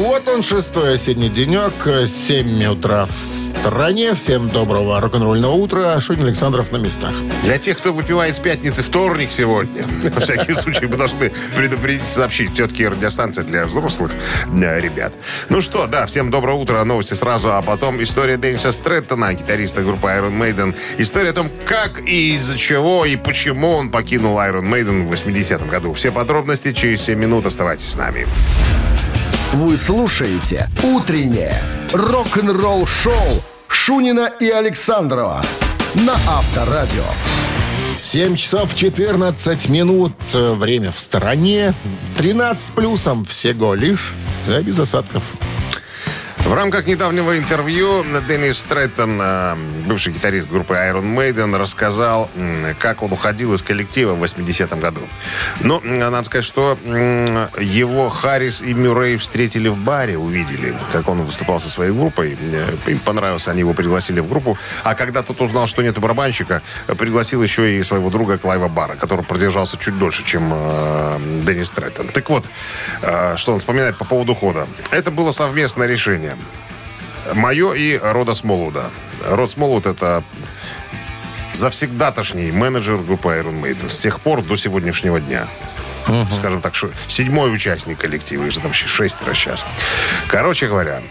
Вот он, шестой осенний денек, 7 утра в стране. Всем доброго рок-н-ролльного утра. Шунин Александров на местах. Для тех, кто выпивает с пятницы вторник сегодня, на всякий случай мы должны предупредить, сообщить. Все-таки радиостанция для взрослых ребят. Ну что, да, всем доброго утра. Новости сразу, а потом история Дэнниса Стрэттона, гитариста группы Iron Maiden. История о том, как и из-за чего и почему он покинул Iron Maiden в 80-м году. Все подробности через 7 минут. Оставайтесь с нами. Вы слушаете «Утреннее рок-н-ролл-шоу» Шунина и Александрова на Авторадио. 7 часов 14 минут. Время в стороне. 13 с плюсом всего лишь. Да, без осадков. В рамках недавнего интервью Деннис Стрэттон, э, бывший гитарист группы Iron Maiden, рассказал, как он уходил из коллектива в 80-м году. Но м, надо сказать, что его Харрис и Мюррей встретили в баре, увидели, как он выступал со своей группой. Э, Им понравился, они его пригласили в группу. А когда тот узнал, что нету барабанщика, пригласил еще и своего друга Клайва Бара, который продержался чуть дольше, чем э, Деннис Стрэттон. Так вот, что он вспоминает по поводу ухода. Это было совместное решение. Мое и Рода Смолуда. Род Смолуд это завсегдатошний менеджер группы Iron Maiden с тех пор до сегодняшнего дня. Скажем так, седьмой участник коллектива, их же там шестеро сейчас. Короче говоря,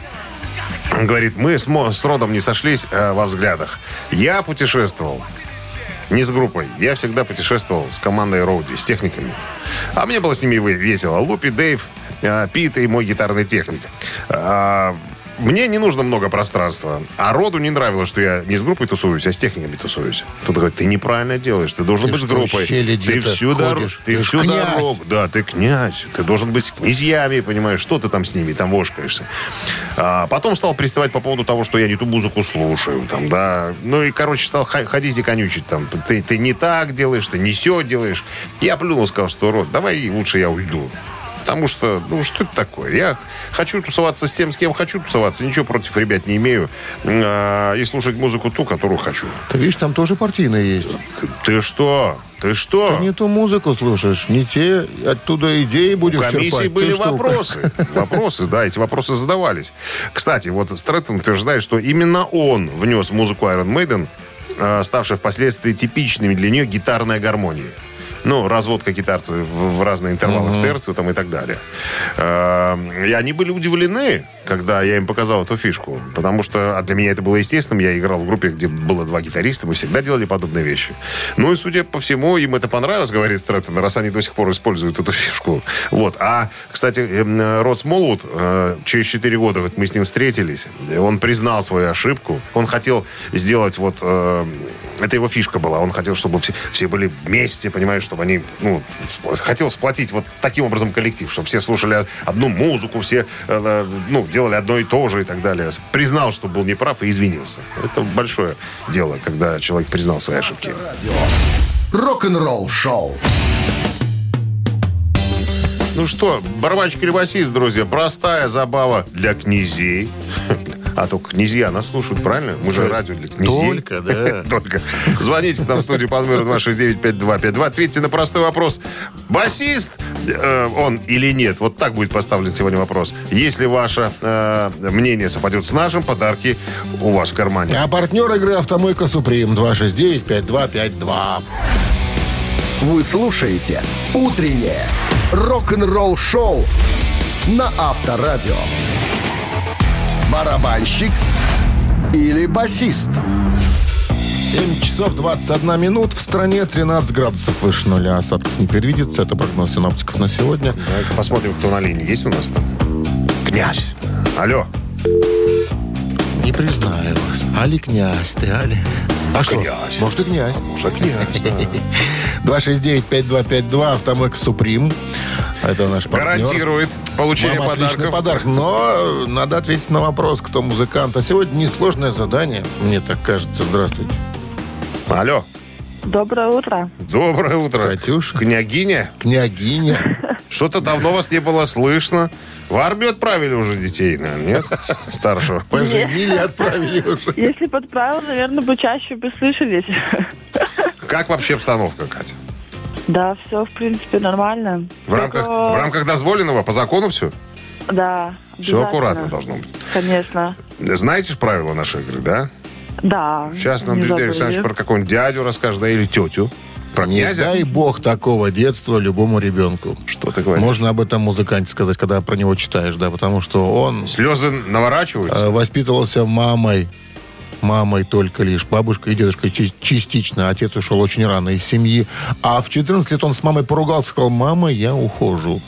говорит, мы с, с Родом не сошлись э, во взглядах. Я путешествовал не с группой. Я всегда путешествовал с командой Роуди, с техниками. А мне было с ними весело. Лупи, Дэйв, э, Пит и мой гитарный техник. Мне не нужно много пространства. А Роду не нравилось, что я не с группой тусуюсь, а с техниками тусуюсь. Тут говорит, ты неправильно делаешь, ты должен Ты быть с группой. Ты всю, дорогу, ты Ты всю дорогу. Да, ты князь. Ты должен быть с князьями, понимаешь, что ты там с ними, там вошкаешься. А потом стал приставать по поводу того, что я не ту музыку слушаю, там, да. Ну и, короче, стал ходить и конючить, там. Ты, ты не так делаешь, ты не все делаешь. Я плюнул, сказал, что, Рот, давай лучше я уйду. Потому что, ну, что это такое? Я хочу тусоваться с тем, с кем хочу тусоваться. Ничего против ребят не имею. А, и слушать музыку ту, которую хочу. Ты видишь, там тоже партийные есть. Ты что? Ты что? Ты не ту музыку слушаешь, не те, оттуда идеи будешь У комиссии черпать. Ты были что, вопросы. Вопросы, да, эти вопросы задавались. Кстати, вот Стрэттон утверждает, что именно он внес музыку Iron Maiden, э, ставшей впоследствии типичными для нее гитарная гармония. Ну, разводка гитар в, в разные интервалы, в терцию там и так далее. Э, И они были удивлены, когда я им показал эту фишку. Потому что а для меня это было естественным. Я играл в группе, где было два гитариста. Мы всегда делали подобные вещи. Ну и, судя по всему, им это понравилось, говорит Стрэттон, раз они до сих пор используют эту фишку. Вот. А, кстати, эм, Род Смолвуд, э, через 4 года вот мы с ним встретились, он признал свою ошибку. Он хотел сделать вот... э, это его фишка была. Он хотел, чтобы все, все были вместе, понимаешь, чтобы они... Ну, сп- хотел сплотить вот таким образом коллектив, чтобы все слушали одну музыку, все, э, ну, делали одно и то же и так далее. Признал, что был неправ и извинился. Это большое дело, когда человек признал свои ошибки. Рок-н-ролл-шоу. Ну что, барабанщик или басист, друзья, простая забава для князей. А только князья нас слушают, правильно? Мы же радио для князей. Только, да. Только. Звоните к нам в студию по номеру 269-5252. Ответьте на простой вопрос. Басист э, он или нет? Вот так будет поставлен сегодня вопрос. Если ваше э, мнение совпадет с нашим, подарки у вас в кармане. А партнер игры «Автомойка Суприм» 269-5252. Вы слушаете «Утреннее рок-н-ролл-шоу» на Авторадио. Барабанщик или басист? 7 часов 21 минут. В стране 13 градусов выше нуля. Осадков не предвидится. Это прогноз синоптиков на сегодня. Давай-ка посмотрим, кто на линии. Есть у нас там? Князь. Алло. Не признаю вас. Али князь ты, Али. А что? Князь. Может, и князь. Может, князь, да. 269-5252, «Автомойка Суприм». Это наш партнер. Гарантирует получение Вам подарков. подарок. Но надо ответить на вопрос, кто музыкант. А сегодня несложное задание, мне так кажется. Здравствуйте. Алло. Доброе утро. Доброе утро. Катюша. Княгиня, Княгиня. что-то давно вас не было слышно. В армию отправили уже детей, наверное, нет? Старшего. Поженили, отправили уже. Если подправил, наверное, бы чаще бы слышались. Как вообще обстановка, Катя? Да, все, в принципе, нормально. В рамках, в рамках дозволенного, по закону все? Да. Все аккуратно должно быть. Конечно. Знаете же правила нашей игры, да? Да. Сейчас нам не Дмитрий. Александрович про какого-нибудь дядю расскажет, да, или тетю. Про Не князя. дай бог такого детства любому ребенку. Что ты говоришь? Можно об этом музыканте сказать, когда про него читаешь, да, потому что он Слезы наворачиваются? э, воспитывался мамой, мамой только лишь, бабушкой и дедушкой чи- частично. Отец ушел очень рано из семьи. А в 14 лет он с мамой поругался, сказал, мама, я ухожу.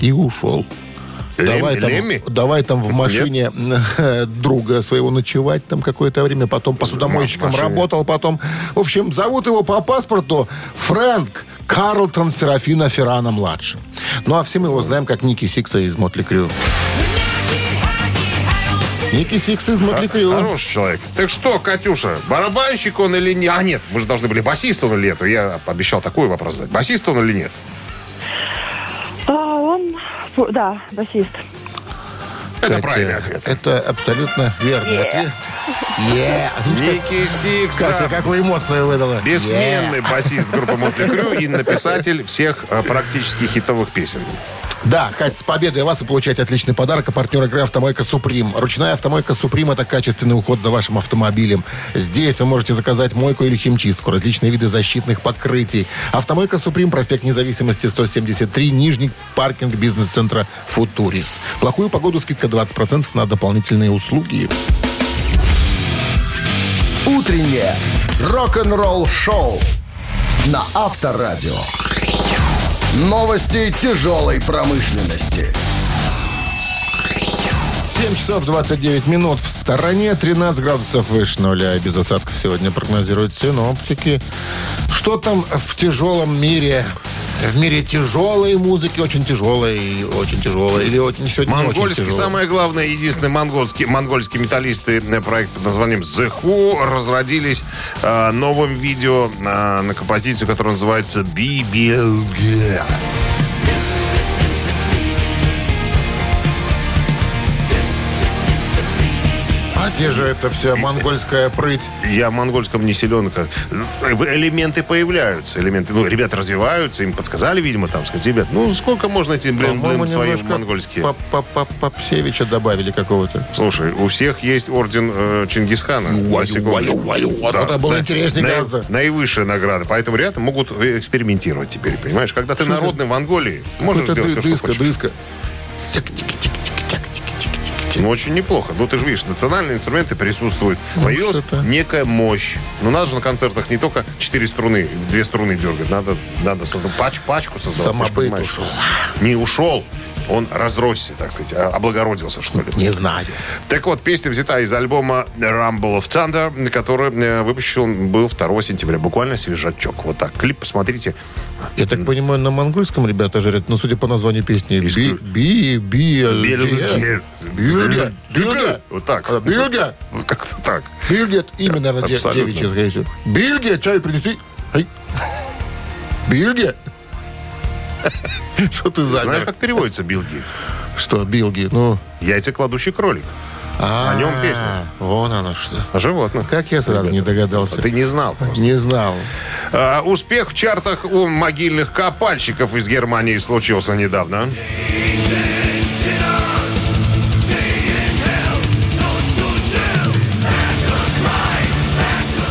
И ушел. Лем- Давай там, Лемми? давай там в машине друга своего ночевать там какое-то время, потом посудомойщиком машине. работал, потом... В общем, зовут его по паспорту Фрэнк Карлтон Серафина Феррана-младший. Ну, а все мы его знаем как Ники Сикса из Мотли Крю. Из Мотли Крю. Хороший человек. Так что, Катюша, барабанщик он или не? А, нет, мы же должны были, басист он или нет? Я обещал такой вопрос задать. Басист он или нет? А, он, да, басист. Это Катя, правильный ответ. Это абсолютно верный ответ. Yeah. Ники Сикс, Катя, да. как вы эмоции выдала? Бессменный басист группы Mötley Crüe и написатель всех э, практически хитовых песен. Да, Катя, с победой вас вы получаете отличный подарок. А партнер игры «Автомойка Supreme». Ручная «Автомойка Supreme» — это качественный уход за вашим автомобилем. Здесь вы можете заказать мойку или химчистку, различные виды защитных покрытий. «Автомойка Supreme», проспект Независимости, 173, Нижний паркинг бизнес-центра «Футурис». Плохую погоду скидка 20% на дополнительные услуги. Утреннее рок-н-ролл-шоу на Авторадио. Новости тяжелой промышленности. 7 часов 29 минут. В стороне 13 градусов выше нуля. И без осадков сегодня прогнозируют синоптики. Что там в тяжелом мире? В мире тяжелой музыки, очень тяжелой, очень тяжелой. Или очень, сегодня очень Монгольский, тяжелой. самое главное, единственный монгольский, монгольские металлисты, э, проект под названием The Who, разродились э, новым видео э, на композицию, которая называется BBLG. Где же это вся монгольская прыть? Я в монгольском не силен. как- Элементы появляются. Элементы, ну, ребята развиваются, им подсказали, видимо, там, сказать, ребят, ну, сколько можно эти, блин, блин, свои монгольские? Поп- поп- поп- Попсевича добавили какого-то. Слушай, у всех есть орден э, Чингисхана. Вот это было интереснее гораздо. Наивысшая награда. Поэтому ребята могут э, экспериментировать теперь, понимаешь? Когда ты народный в Монголии, можешь ды- все, что дыска, хочешь. Дыска. Ну, очень неплохо. Ну, ты же видишь, национальные инструменты присутствуют. Появилась что-то. некая мощь. Но надо же на концертах не только четыре струны, две струны дергать. Надо, надо создать пач, пачку создавать. Самобыт понимаешь. ушел. Не ушел. Он разросся, так сказать, а- облагородился, что ли. Не знаю. Так вот, песня взята из альбома Rumble of Thunder, который э, выпущен был 2 сентября. Буквально свежачок. Вот так. Клип посмотрите. Я так понимаю, на монгольском ребята жарят, но судя по названию песни, би, би, би. Бильге, Бильге, Вот так. А, Бильге, Вот Как-то так. Бильге, имя, наверное, девичье. Бильге, чай принести. Ай. Что ты Знаешь, замер? как переводится Билги? Что, Билги? Ну, Яйца кладущий кролик. а, нем песня. Вон оно что. Животное. Как я сразу не догадался. Ты не знал просто. Не знал. А, успех в чартах у могильных копальщиков из Германии случился недавно.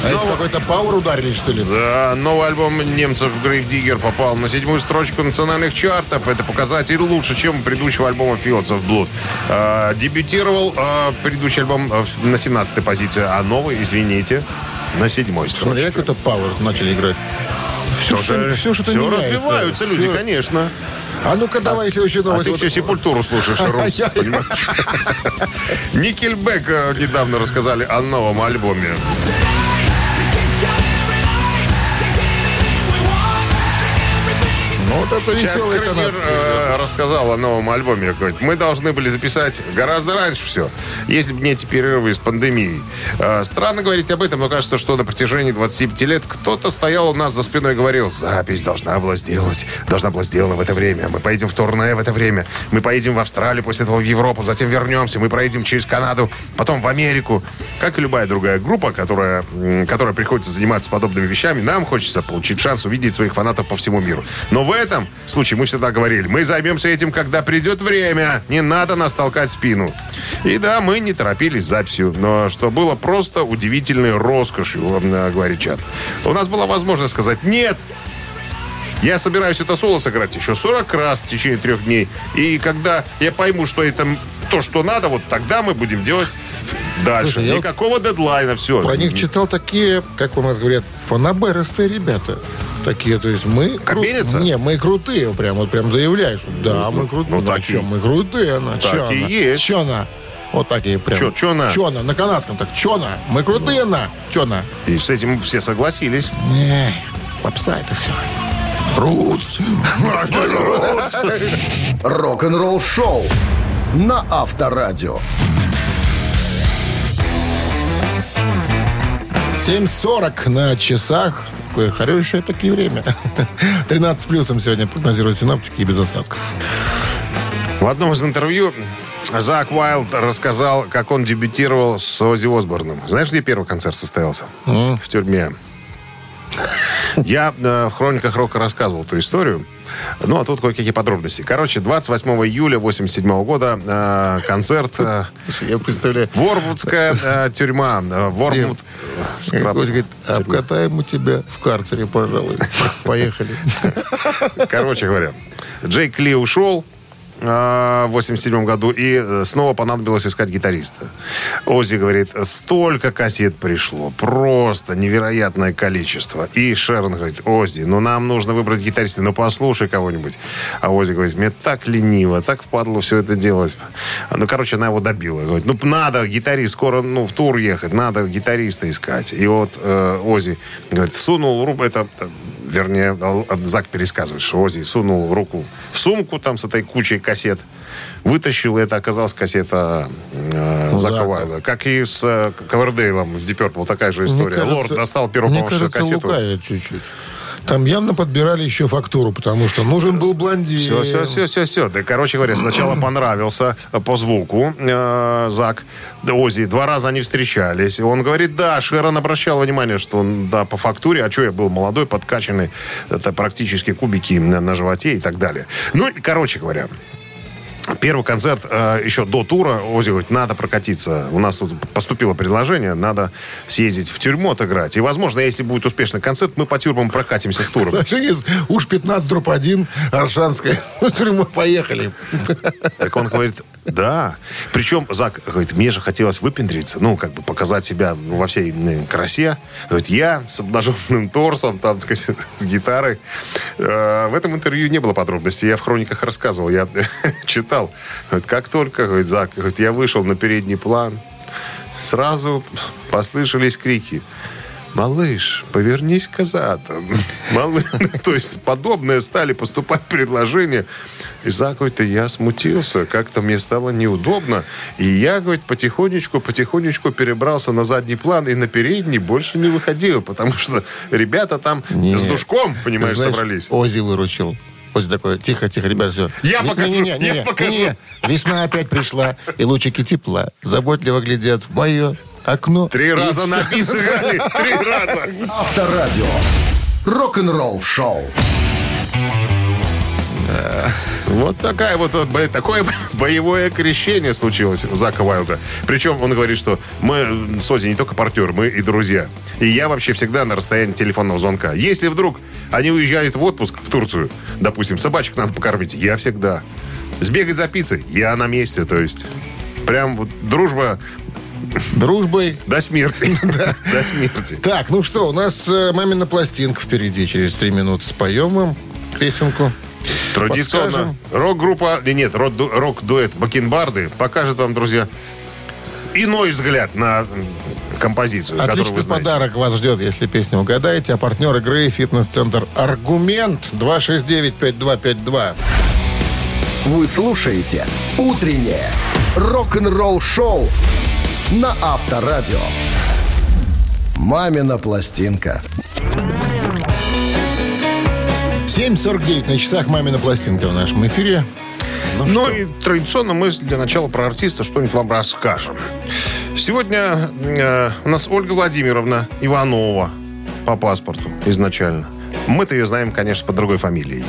А эти какой-то пауэр ударили, что ли? Да, новый альбом немцев Digger попал на седьмую строчку национальных чартов. Это показатель лучше, чем у предыдущего альбома Fields of Blood. А, дебютировал а, предыдущий альбом а, на 17-й позиции, а новый, извините, на седьмой Смотри, строчке. как это пауэр начали играть. Все, что, все, что Все развиваются люди, конечно. А ну-ка, давай следующую А новость. ты Вот- все сепультуру слушаешь, Ай-яй-яй. понимаешь? Никельбек э, недавно рассказали о новом альбоме. Вот это веселый канадский. э, рассказал о новом альбоме. Говорит, мы должны были записать гораздо раньше все, если бы не эти перерывы с пандемией. Э, Странно говорить об этом, но кажется, что на протяжении 25 лет кто-то стоял у нас за спиной и говорил, запись должна была сделать, должна была сделана в это время. Мы поедем в турне в это время. Мы поедем в Австралию, после этого в Европу, затем вернемся. Мы проедем через Канаду, потом в Америку. Как и любая другая группа, которая, которая приходится заниматься подобными вещами, нам хочется получить шанс увидеть своих фанатов по всему миру. Но в этом случае мы всегда говорили, мы займемся этим, когда придет время. Не надо нас толкать спину. И да, мы не торопились записью, но что было просто удивительной роскошью, говорит чат. У нас была возможность сказать «нет», я собираюсь это соло сыграть еще 40 раз в течение трех дней. И когда я пойму, что это то, что надо, вот тогда мы будем делать дальше. Слушай, Никакого дедлайна, все. Про них читал такие, как у нас говорят, фанаберистые ребята. Такие, то есть мы... кру- Кабинятся? Не, мы крутые, прям вот прям заявляешь. Да, мы крутые. ну, Ну, так чё, и- мы крутые, на, так чё и она? есть. Чё на? Вот такие прям. Чё- чё на? Чё на? На канадском так. Чё на? Мы крутые на? Чё на? И с этим все согласились. Не, попса это все. Рутс. Рок-н-ролл шоу на Авторадио. 7.40 на часах. Такое хорошее такие время. 13 плюсом сегодня прогнозируют синаптики и без осадков. В одном из интервью Зак Уайлд рассказал, как он дебютировал с Оззи Осборном. Знаешь, где первый концерт состоялся? В тюрьме. Я э, в хрониках рока рассказывал эту историю. Ну, а тут кое-какие подробности. Короче, 28 июля 87 года э, концерт э, Я представляю. Ворвудская э, тюрьма. э, Ворвуд... э, скраб- говорит, обкатаем у тебя в карцере, пожалуй. Поехали. Короче говоря, Джейк Ли ушел в 87 году, и э, снова понадобилось искать гитариста. Ози говорит, столько кассет пришло, просто невероятное количество. И Шерон говорит, Ози, ну нам нужно выбрать гитариста, ну послушай кого-нибудь. А Ози говорит, мне так лениво, так впадло все это делать. Ну, короче, она его добила. Говорит, ну надо гитарист, скоро ну, в тур ехать, надо гитариста искать. И вот э, Ози говорит, сунул руку, это э, вернее, Зак пересказывает, что Ози сунул руку в сумку там с этой кучей кассет, вытащил, и это оказалась кассета э, Зака Зака. Уайлда. Как и с э, Ковердейлом в Deep Purple, такая же история. Мне Лорд кажется- достал первую Мне кажется, кассету. чуть-чуть. Там явно подбирали еще фактуру, потому что нужен был блондин. Все, все, все, все, все. Да, короче говоря, сначала понравился э, по звуку э, Зак. Да, Ози, два раза они встречались. Он говорит, да, Шерон обращал внимание, что он, да, по фактуре, а что я был молодой, подкачанный, это практически кубики на, на животе и так далее. Ну, короче говоря, Первый концерт э, еще до тура Ози говорит, надо прокатиться. У нас тут поступило предложение, надо съездить в тюрьму отыграть. И, возможно, если будет успешный концерт, мы по тюрьмам прокатимся с туром. Уж 15 дробь 1, Аршанская. В тюрьму поехали. Так он говорит, да. Причем Зак говорит, мне же хотелось выпендриться, ну, как бы показать себя во всей красе. Говорит, я с обнаженным торсом, там, так сказать, с гитарой. Э, В этом интервью не было подробностей. Я в хрониках рассказывал, я читал. Говорит, как только, говорит, Зак, говорит, я вышел на передний план, сразу послышались крики. Малыш, повернись к. Малыш, то есть подобное стали поступать предложения. И Зак говорит, я смутился, как-то мне стало неудобно. И я, говорит, потихонечку, потихонечку перебрался на задний план и на передний больше не выходил, потому что ребята там Не. с душком, понимаешь, Знаешь, собрались. Ози выручил. Ози такой, тихо, тихо, ребят, все. Я покажу, я покажу. Весна опять пришла, и лучики тепла заботливо глядят в мое окно. Три И раза на бис сыграли, три раза. Авторадио. Рок-н-ролл шоу. Вот такая вот, такое боевое крещение случилось у Зака Уайлда. Причем он говорит, что мы с Ози не только партнеры, мы и друзья. И я вообще всегда на расстоянии телефонного звонка. Если вдруг они уезжают в отпуск в Турцию, допустим, собачек надо покормить, я всегда. Сбегать за пиццей, я на месте, то есть. Прям вот дружба Дружбой. до смерти. До смерти. Так, ну что, у нас э, мамина пластинка впереди. Через три минуты споем вам песенку. Традиционно рок-группа, или нет, рок- рок-дуэт Бакенбарды покажет вам, друзья, иной взгляд на композицию, которую Отличный вы знаете. подарок вас ждет, если песню угадаете. А партнер игры «Фитнес-центр Аргумент» 269-5252. Вы слушаете «Утреннее рок-н-ролл-шоу» на Авторадио. «Мамина пластинка». 7.49 на часах «Мамина пластинка» в нашем эфире. Ну и традиционно мы для начала про артиста что-нибудь вам расскажем. Сегодня э, у нас Ольга Владимировна Иванова по паспорту изначально. Мы-то ее знаем, конечно, под другой фамилией.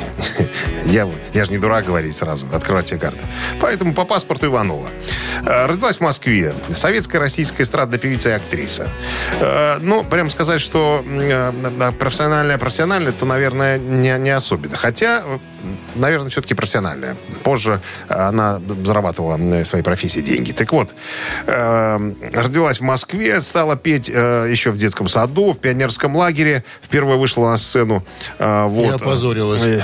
Я, я же не дурак говорить сразу, открывать все карты. Поэтому по паспорту Иванова. Э, Родилась в Москве. Советская, российская эстрадная певица и актриса. Э, Ну, прям сказать, что э, профессиональная, профессиональная, то, наверное, не, не особенно. Хотя, наверное, все-таки профессиональная. Позже она зарабатывала на своей профессии деньги. Так вот, родилась в Москве, стала петь еще в детском саду, в пионерском лагере. Впервые вышла на сцену. вот. опозорилась.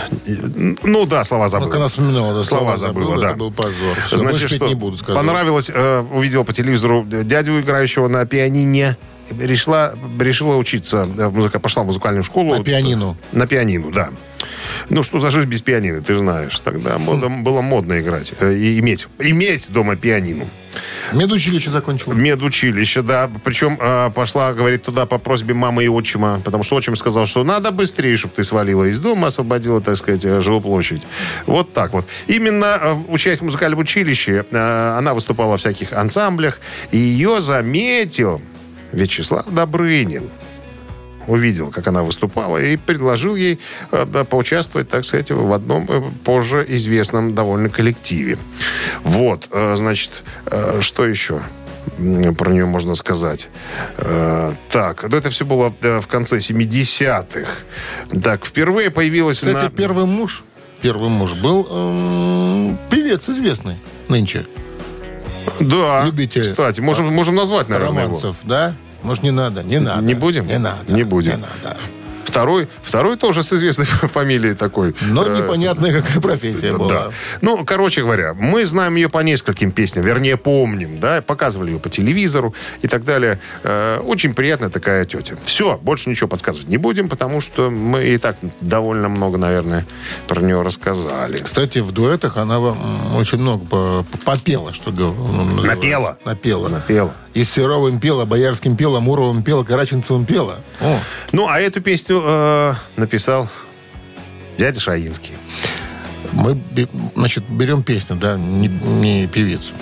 Ну да, слова забыла. Как она вспоминала, да, слова забыла, да. Это был позор. Всё, Значит, что, не буду, скажу. понравилось, э, увидел по телевизору дядю, играющего на пианине. Решила, решила учиться, э, в музыка, пошла в музыкальную школу. На пианину. На пианину, да. Ну, что за жизнь без пианино, ты знаешь. Тогда мода- было модно играть. э, И иметь, иметь дома пианину. Медучилище закончил. Медучилище, да. Причем э, пошла, говорит, туда по просьбе мамы и отчима. Потому что отчим сказал, что надо быстрее, чтобы ты свалила из дома, освободила, так сказать, э, жилплощадь. Вот так вот. Именно э, учась в музыкальном училище, э, она выступала во всяких ансамблях. И ее заметил Вячеслав Добрынин увидел, как она выступала, и предложил ей э, да, поучаствовать, так сказать, в одном э, позже известном довольно коллективе. Вот, э, значит, э, что еще? про нее можно сказать. Э, так, ну это все было э, в конце 70-х. Так, впервые появилась Кстати, на... первый муж, первый муж был эм, певец известный нынче. Да, любите кстати, можем, можем назвать, наверное, его. Романцев, да? Может, не надо? Не надо. Не будем? Не надо. Не будем. Не надо. Второй, второй тоже с известной фамилией такой. Но Э, непонятно, какая профессия Да. была. Ну, короче говоря, мы знаем ее по нескольким песням, вернее, помним, да, показывали ее по телевизору и так далее. Э, очень приятная такая тетя. Все, больше ничего подсказывать не будем, потому что мы и так довольно много, наверное, про нее рассказали. Кстати, в дуэтах она м, очень много по- попела, что гов- называется. Напела? Напела. Напела. И Серовым пела, Боярским пела, Муровым пела, Караченцевым пела. О, Ну, а эту песню э, написал дядя Шаинский. мы, значит, берем песню, да, не, не певицу.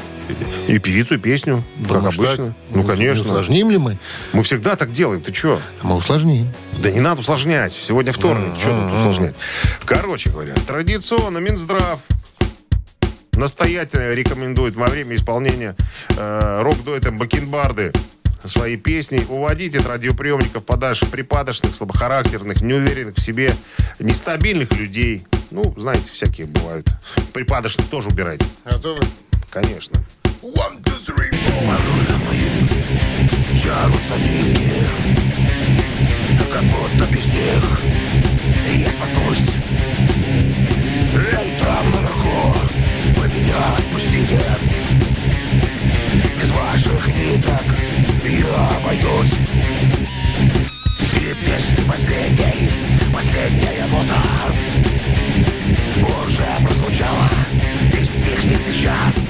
И певицу, и песню, как Думаешь, обычно. Ну, Не конечно. усложним ли мы? Мы всегда так делаем. Ты что? Мы усложним. Да не надо усложнять. Сегодня вторник. Что тут усложнять? Короче говоря, традиционно Минздрав настоятельно рекомендует во время исполнения э, рок-дуэтом Бакенбарды свои песни уводить от радиоприемников подальше припадочных, слабохарактерных, неуверенных в себе, нестабильных людей. Ну, знаете, всякие бывают. Припадочных тоже убирайте. Готовы? Конечно. Тянутся нитки, как будто без них я споткнусь. Эй, там наверху, меня отпустите. Без ваших ниток я обойдусь. И песни последней, последняя нота уже прозвучала и стихнет сейчас.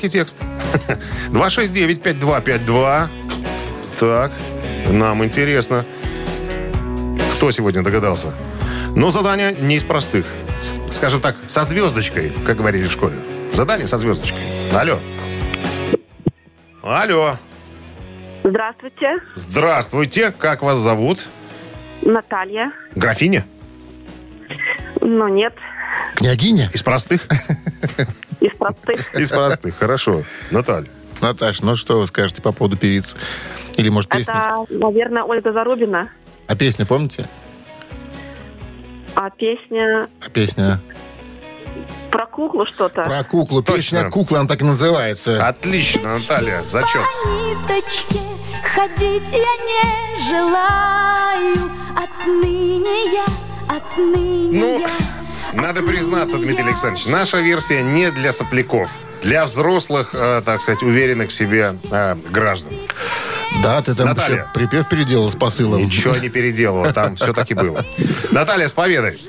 Женский текст. 269-5252. Так, нам интересно. Кто сегодня догадался? Но задание не из простых. Скажем так, со звездочкой, как говорили в школе. Задание со звездочкой. Алло. Алло. Здравствуйте, Здравствуйте. Как вас зовут? Наталья. Графиня? Ну, нет, Княгиня? Из простых? из простых. Из простых. Хорошо. Наталья. Наташ, ну что вы скажете по поводу певицы? Или, может, песню? Это, наверное, Ольга Зарубина. А песню помните? А песня А песня? про куклу что-то. Про куклу. Точно. Песня «Кукла», она так и называется. Отлично, Наталья. Зачет. По ниточке ходить я не желаю. Отныне я, отныне Ну, я. Надо признаться, Дмитрий Александрович, наша версия не для сопляков. Для взрослых, э, так сказать, уверенных в себе э, граждан. Да, ты там Наталья. еще припев переделал с посылом. Ничего не переделала, там все-таки было. Наталья, с победой.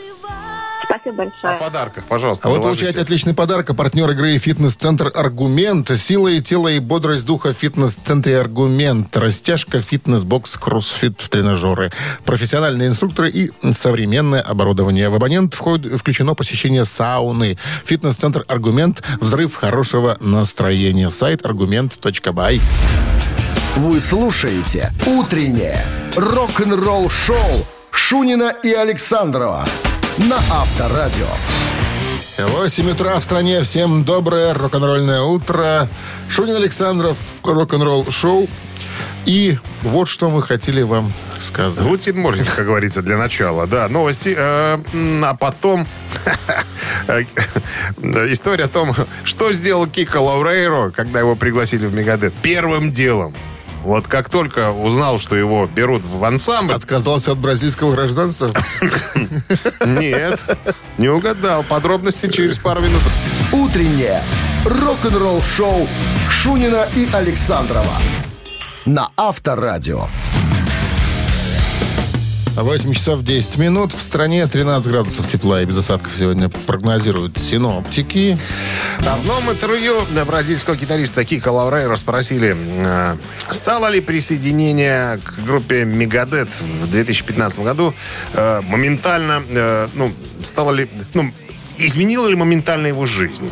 Спасибо О большое. подарках, пожалуйста, А вы получаете отличный подарок. А партнер игры «Фитнес-центр Аргумент». Сила и тело и бодрость духа в фитнес-центре «Аргумент». Растяжка, фитнес-бокс, кроссфит, тренажеры. Профессиональные инструкторы и современное оборудование. В абонент входит, включено посещение сауны. Фитнес-центр «Аргумент». Взрыв хорошего настроения. Сайт аргумент.бай. Вы слушаете «Утреннее рок-н-ролл-шоу» Шунина и Александрова на Авторадио. 8 утра в стране. Всем доброе рок-н-ролльное утро. Шунин Александров, рок-н-ролл шоу. И вот что мы хотели вам сказать. Гутин Морнинг, как говорится, для начала. Да, новости. э, А потом история о том, что сделал Кика Лаурейро, когда его пригласили в Мегадет. Первым делом. Вот как только узнал, что его берут в ансамбль, Отказался от бразильского гражданства? нет, не угадал. Подробности через пару минут. Утреннее рок-н-ролл-шоу Шунина и Александрова на Авторадио. 8 часов 10 минут. В стране 13 градусов тепла и без осадков сегодня прогнозируют синоптики. В одном интервью на бразильского гитариста Кика Лаурейро спросили, э, стало ли присоединение к группе Мегадет в 2015 году э, моментально, э, ну, стало ли, ну, изменило ли моментально его жизнь?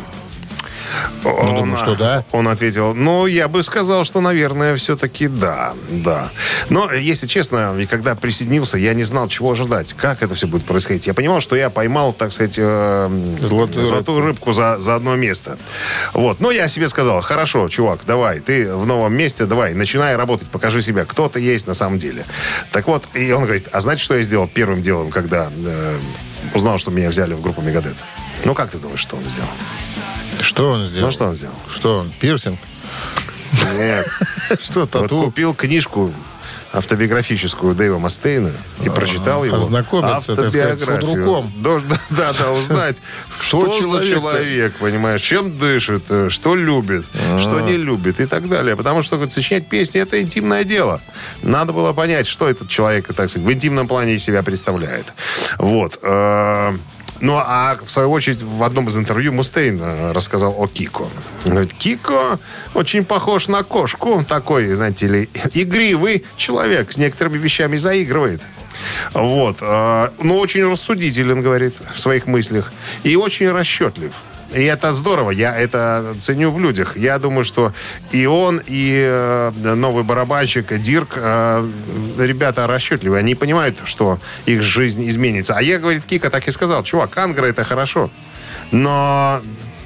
Он, думаю, что да. Он ответил, ну, я бы сказал, что, наверное, все-таки да, да. Но, если честно, и когда присоединился, я не знал, чего ожидать, как это все будет происходить. Я понимал, что я поймал, так сказать, э, Золотую золотую рыбку за, за одно место. Вот. Но я себе сказал, хорошо, чувак, давай, ты в новом месте, давай, начинай работать, покажи себя, кто ты есть на самом деле. Так вот, и он говорит, а знаете, что я сделал первым делом, когда э, узнал, что меня взяли в группу Мегадет? Ну, как ты думаешь, что он сделал? Что он сделал? Ну, что он сделал? Что он? Пирсинг? Нет. Что, Вот тату? купил книжку автобиографическую Дэйва Мастейна и прочитал его ознакомиться, так сказать, с автобиографию. худруком. Да, да, узнать, Что что человек, понимаешь, чем дышит, э, что любит, что не любит и так далее. Потому что говорит, сочинять песни – это интимное дело. Надо было понять, что этот человек, так сказать, в интимном плане из себя представляет. Вот. Ну, а в свою очередь в одном из интервью Мустейн э, рассказал о Кико. Он говорит, Кико очень похож на кошку. Такой, знаете ли, игривый человек. С некоторыми вещами заигрывает. Вот. э, Но очень рассудителен, говорит, в своих мыслях. И очень расчетлив. И это здорово, я это ценю в людях. Я думаю, что и он, и э, новый барабанщик Дирк, э, ребята расчетливые. Они понимают, что их жизнь изменится. А я, говорит, Кика так и сказал, чувак, Ангра это хорошо. Но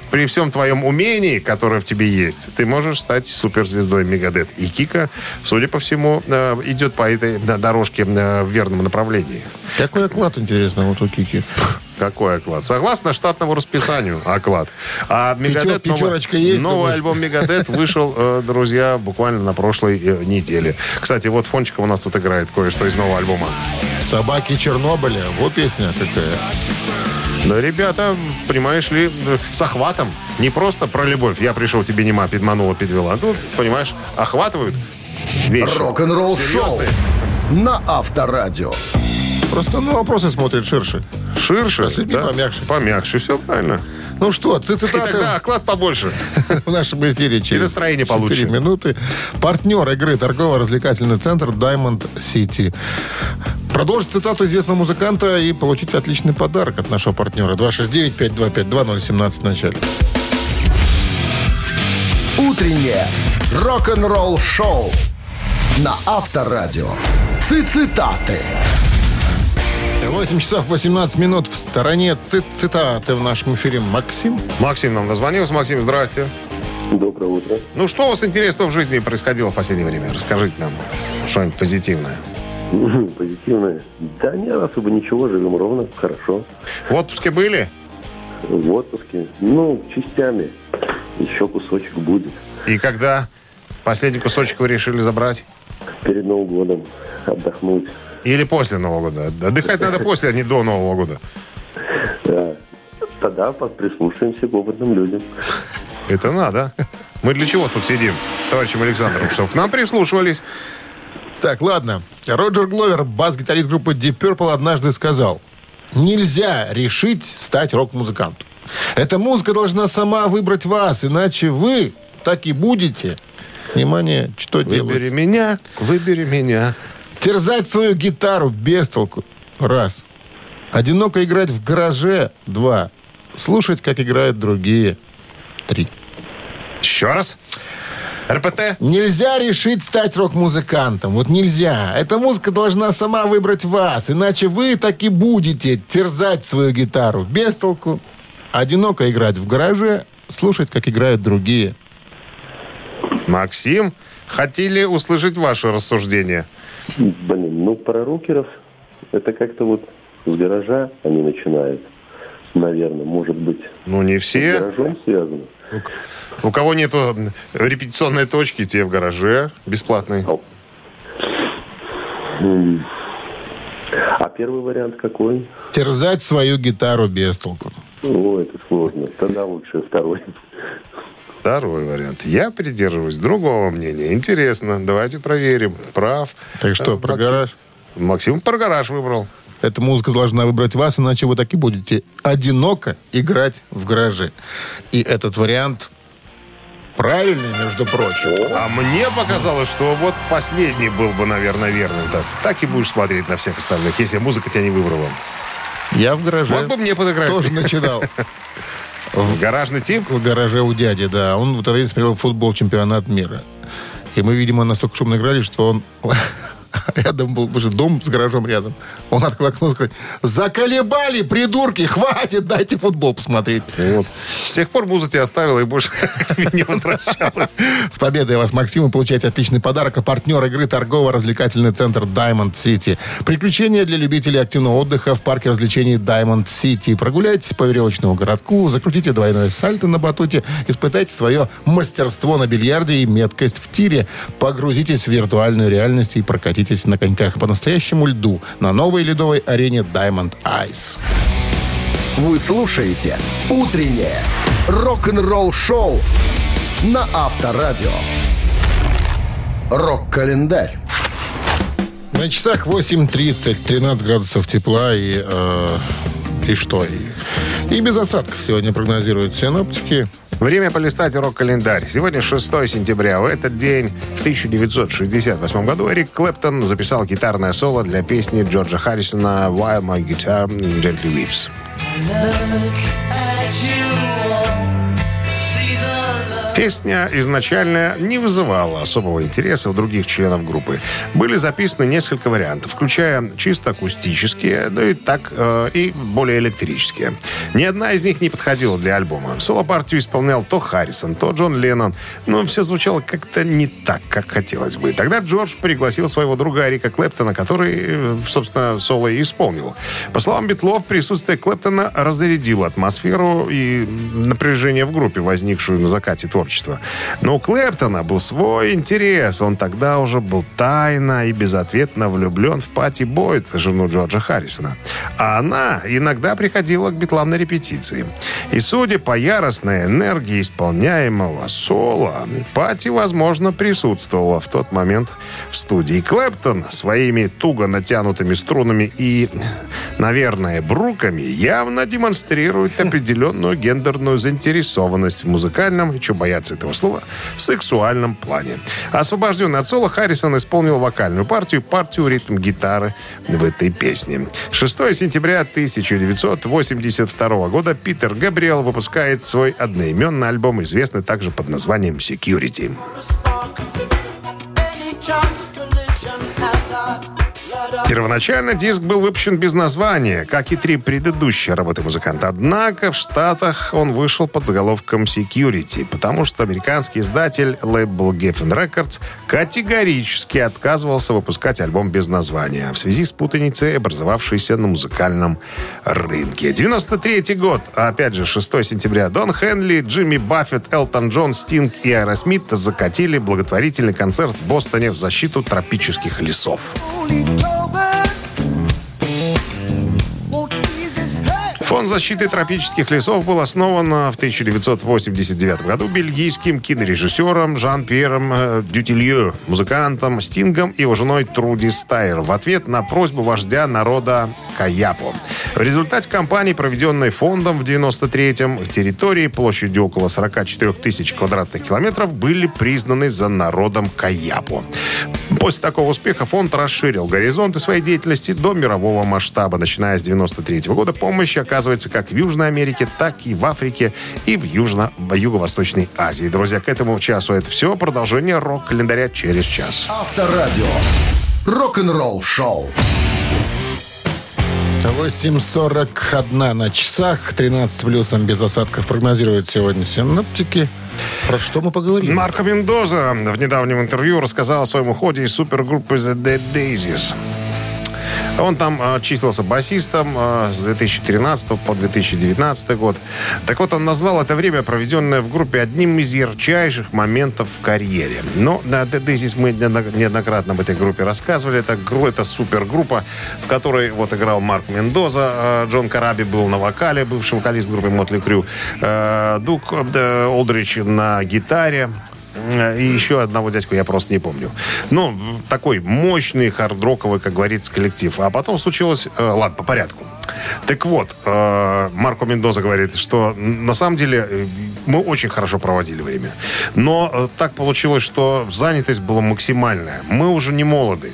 при всем твоем умении, которое в тебе есть, ты можешь стать суперзвездой Мегадет. И Кика, судя по всему, э, идет по этой дорожке в верном направлении. Какой оклад, интересно, вот у Кики? Какой оклад? Согласно штатному расписанию, оклад. А Мегадет, Пятер- пятерочка есть, новый думаешь? альбом Мегадет вышел, э, друзья, буквально на прошлой э, неделе. Кстати, вот фончиком у нас тут играет кое-что из нового альбома. Собаки Чернобыля. Вот песня какая. Да, ребята, понимаешь ли, с охватом. Не просто про любовь. Я пришел, тебе нема, подманула, подвела. Тут, понимаешь, охватывают вещи. Рок-н-ролл шоу на Авторадио. Просто на вопросы смотрит ширше. Ширше. А с людьми помягче. Помягче, все правильно. Ну что, И цитаты тогда оклад побольше. в нашем эфире через настроение 4 получше. минуты. Партнер игры торгово-развлекательный центр Diamond City. Продолжить цитату известного музыканта и получить отличный подарок от нашего партнера. 269-5252-017 в начале. Утреннее Рок-н-ролл шоу на Авторадио. Цитаты. 8 часов 18 минут в стороне цит цитаты в нашем эфире. Максим? Максим нам дозвонился. Максим, здрасте. Доброе утро. Ну, что у вас интересного в жизни происходило в последнее время? Расскажите нам что-нибудь позитивное. Позитивное. Да нет, особо ничего, живем ровно, хорошо. В отпуске были? В отпуске. Ну, частями. Еще кусочек будет. И когда последний кусочек вы решили забрать? Перед Новым годом отдохнуть. Или после Нового года? Отдыхать надо после, а не до Нового года. Да. Тогда прислушаемся к опытным людям. Это надо. Мы для чего тут сидим с товарищем Александром? Чтобы к нам прислушивались. Так, ладно. Роджер Гловер, бас-гитарист группы Deep Purple, однажды сказал, нельзя решить стать рок-музыкантом. Эта музыка должна сама выбрать вас, иначе вы так и будете. Внимание, что Выбери делать? меня, выбери меня. Терзать свою гитару без толку. Раз. Одиноко играть в гараже. Два. Слушать, как играют другие. Три. Еще раз. РПТ. Нельзя решить стать рок-музыкантом. Вот нельзя. Эта музыка должна сама выбрать вас. Иначе вы так и будете терзать свою гитару без толку. Одиноко играть в гараже. Слушать, как играют другие. Максим, хотели услышать ваше рассуждение. Блин, ну, про рокеров это как-то вот с гаража они начинают. Наверное, может быть, Ну, не с все. гаражом связано. У кого нету репетиционной точки, те в гараже бесплатной. М. А первый вариант какой? Терзать свою гитару без толку. О, это сложно. Тогда лучше второй. Второй вариант. Я придерживаюсь другого мнения. Интересно. Давайте проверим. Прав. Так что, Э, про Максим- гараж? Максим про гараж выбрал. Эта музыка должна выбрать вас, иначе вы так и будете одиноко играть в гараже. И этот вариант правильный, между прочим. А мне показалось, что вот последний был бы, наверное, верным. Тас. Так и будешь смотреть на всех остальных, если музыка тебя не выбрала. Я в гараже Вот бы мне подыграть. тоже начинал. В гаражный тип? В гараже у дяди, да. Он в это время смотрел футбол чемпионат мира. И мы, видимо, настолько шумно играли, что он рядом был, уже дом с гаражом рядом. Он открыл окно и сказал, заколебали, придурки, хватит, дайте футбол посмотреть. Вот. С тех пор музыка тебя оставила и больше к тебе не возвращалась. С победой вас, Максим, вы получаете отличный подарок. А партнер игры торгово-развлекательный центр Diamond City. Приключения для любителей активного отдыха в парке развлечений Diamond City. Прогуляйтесь по веревочному городку, закрутите двойное сальто на батуте, испытайте свое мастерство на бильярде и меткость в тире. Погрузитесь в виртуальную реальность и прокатитесь на коньках по настоящему льду на новой ледовой арене Diamond Ice. Вы слушаете «Утреннее рок-н-ролл-шоу» на Авторадио. Рок-календарь. На часах 8.30, 13 градусов тепла и, э, и что? И, и без осадков сегодня прогнозируют синоптики. Время полистать рок-календарь. Сегодня 6 сентября. В этот день, в 1968 году, Эрик Клэптон записал гитарное соло для песни Джорджа Харрисона «While my guitar gently weeps». Песня изначально не вызывала особого интереса у других членов группы. Были записаны несколько вариантов, включая чисто акустические, ну и так э, и более электрические. Ни одна из них не подходила для альбома. Соло-партию исполнял то Харрисон, то Джон Леннон, но все звучало как-то не так, как хотелось бы. Тогда Джордж пригласил своего друга Рика Клэптона, который, э, собственно, соло и исполнил. По словам Битлов, присутствие Клэптона разрядило атмосферу и напряжение в группе, возникшую на закате творчества. Но у Клэптона был свой интерес. Он тогда уже был тайно и безответно влюблен в Пати Бойд, жену Джорджа Харрисона. А она иногда приходила к Битлам на репетиции. И судя по яростной энергии исполняемого соло, Пати, возможно, присутствовала в тот момент в студии. Клэптон своими туго натянутыми струнами и, наверное, бруками явно демонстрирует определенную гендерную заинтересованность в музыкальном и чубоярском вариации этого слова, сексуальном плане. Освобожденный от соло, Харрисон исполнил вокальную партию, партию ритм-гитары в этой песне. 6 сентября 1982 года Питер Габриэл выпускает свой одноименный альбом, известный также под названием «Security». Первоначально диск был выпущен без названия, как и три предыдущие работы музыканта. Однако в Штатах он вышел под заголовком Security, потому что американский издатель лейбл Geffen Records категорически отказывался выпускать альбом без названия в связи с путаницей, образовавшейся на музыкальном рынке. 93 год, опять же 6 сентября, Дон Хенли, Джимми Баффет, Элтон Джон, Стинг и Аэросмит закатили благотворительный концерт в Бостоне в защиту тропических лесов. bird. Фонд защиты тропических лесов был основан в 1989 году бельгийским кинорежиссером Жан-Пьером э, Дютилье, музыкантом Стингом и его женой Труди Стайер в ответ на просьбу вождя народа Каяпо. В результате кампании, проведенной фондом в 93-м, территории площадью около 44 тысяч квадратных километров были признаны за народом Каяпо. После такого успеха фонд расширил горизонты своей деятельности до мирового масштаба. Начиная с 93 года помощь оказывается как в Южной Америке, так и в Африке и в Южно- в Юго-Восточной Азии. Друзья, к этому часу это все. Продолжение рок-календаря через час. Авторадио. Рок-н-ролл шоу. 8.41 на часах, 13 плюсом без осадков прогнозируют сегодня синоптики. Про что мы поговорим? Марко Мендоза в недавнем интервью рассказал о своем уходе из супергруппы The Dead Daisies. Он там э, числился басистом э, с 2013 по 2019 год. Так вот, он назвал это время, проведенное в группе, одним из ярчайших моментов в карьере. Но The Daisies мы неодно- неоднократно об этой группе рассказывали. Это, это супергруппа, в которой вот играл Марк Мендоза, Джон Караби был на вокале, бывший вокалист группы Мотли Крю, э, Дук э, Олдрич на гитаре, И еще одного дядьку я просто не помню. Ну, такой мощный, хардроковый, как говорится, коллектив. А потом случилось... э, ладно, по порядку. Так вот, э, Марко Мендоза говорит, что на самом деле э, мы очень хорошо проводили время. Но э, так получилось, что занятость была максимальная. Мы уже не молоды.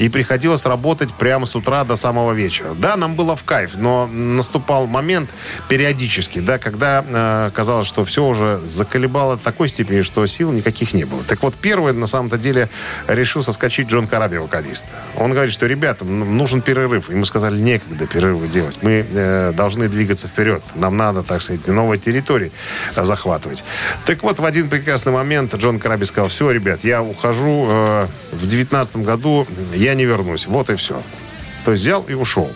И приходилось работать прямо с утра до самого вечера. Да, нам было в кайф, но наступал момент периодически, да, когда э, казалось, что все уже заколебало до такой степени, что сил никаких не было. Так вот, первый, на самом-то деле, решил соскочить Джон Караби, вокалист. Он говорит, что, ребята, нужен перерыв. Ему сказали, некогда перерывы делать. Мы э, должны двигаться вперед. Нам надо, так сказать, новые территории э, захватывать. Так вот, в один прекрасный момент Джон Караби сказал, все, ребят, я ухожу э, в девятнадцатом году, я не вернусь. Вот и все. То есть взял и ушел.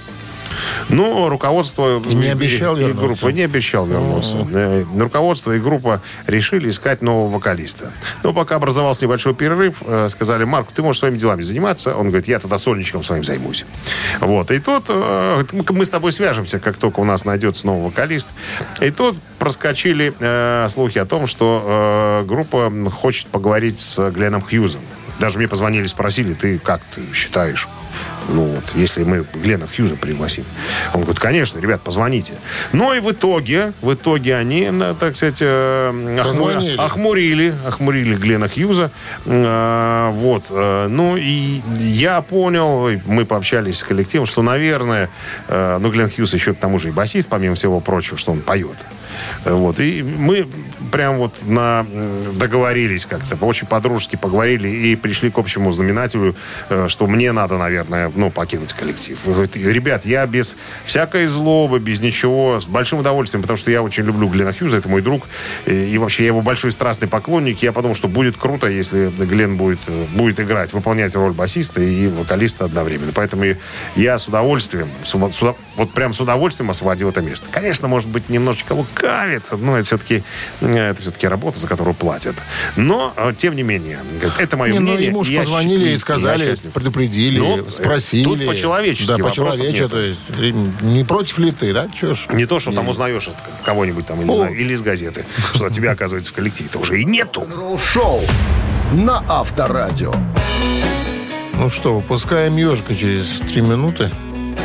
Ну, руководство И не обещал и вернуться. группа не обещал вернуться. Э, Руководство и группа решили искать нового вокалиста. Но пока образовался небольшой перерыв, э, сказали, Марк, ты можешь своими делами заниматься. Он говорит, я тогда сольничком своим займусь. Вот. И тут э, мы с тобой свяжемся, как только у нас найдется новый вокалист. И тут проскочили слухи о том, что группа хочет поговорить с Гленном Хьюзом. Даже мне позвонили, спросили, ты как ты считаешь? Ну вот, если мы Глена Хьюза пригласим. Он говорит, конечно, ребят, позвоните. Ну и в итоге, в итоге они, э, так сказать, э, охму- Позвонили. охмурили, охмурили Глена Хьюза. Э, вот. Ну и я понял, мы пообщались с коллективом, что, наверное, ну, Глен Хьюз еще к тому же и басист, помимо всего прочего, что он поет. Вот. И мы прям вот на, договорились как-то, очень по-дружески поговорили и пришли к общему знаменателю, э, что мне надо, наверное, ну, покинуть коллектив. Ребят, я без всякой злобы, без ничего, с большим удовольствием, потому что я очень люблю Глена Хьюза, это мой друг, и, вообще я его большой страстный поклонник. Я подумал, что будет круто, если Глен будет, э, будет играть, выполнять роль басиста и вокалиста одновременно. Поэтому я с удовольствием, с вот прям с удовольствием освободил это место. Конечно, может быть, немножечко лукавит, но это все-таки, это все-таки работа, за которую платят. Но, э, тем не менее, это мое Не, ну, мнение. ему ж я позвонили и сказали, предупредили, Ну, спросили. тут по-человечески Да, по-человечески, то есть э, не против ли ты, да? Чё ж? Не то, что там узнаешь от кого-нибудь там, не О. знаю, или из газеты, что тебя, оказывается, в коллективе-то уже и нету. Шоу на Авторадио. Ну что, выпускаем ежика через три минуты.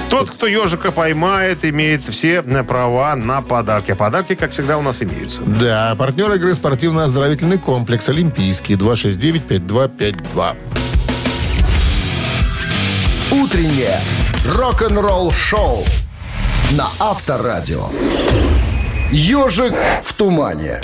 Тот, кто ежика поймает, имеет все э, права на подарки. А подарки, как всегда, у нас имеются. Да, партнер игры спортивно-оздоровительный комплекс «Олимпийский» 269-5252. Утреннее рок-н-ролл-шоу на Авторадио. «Ежик в тумане».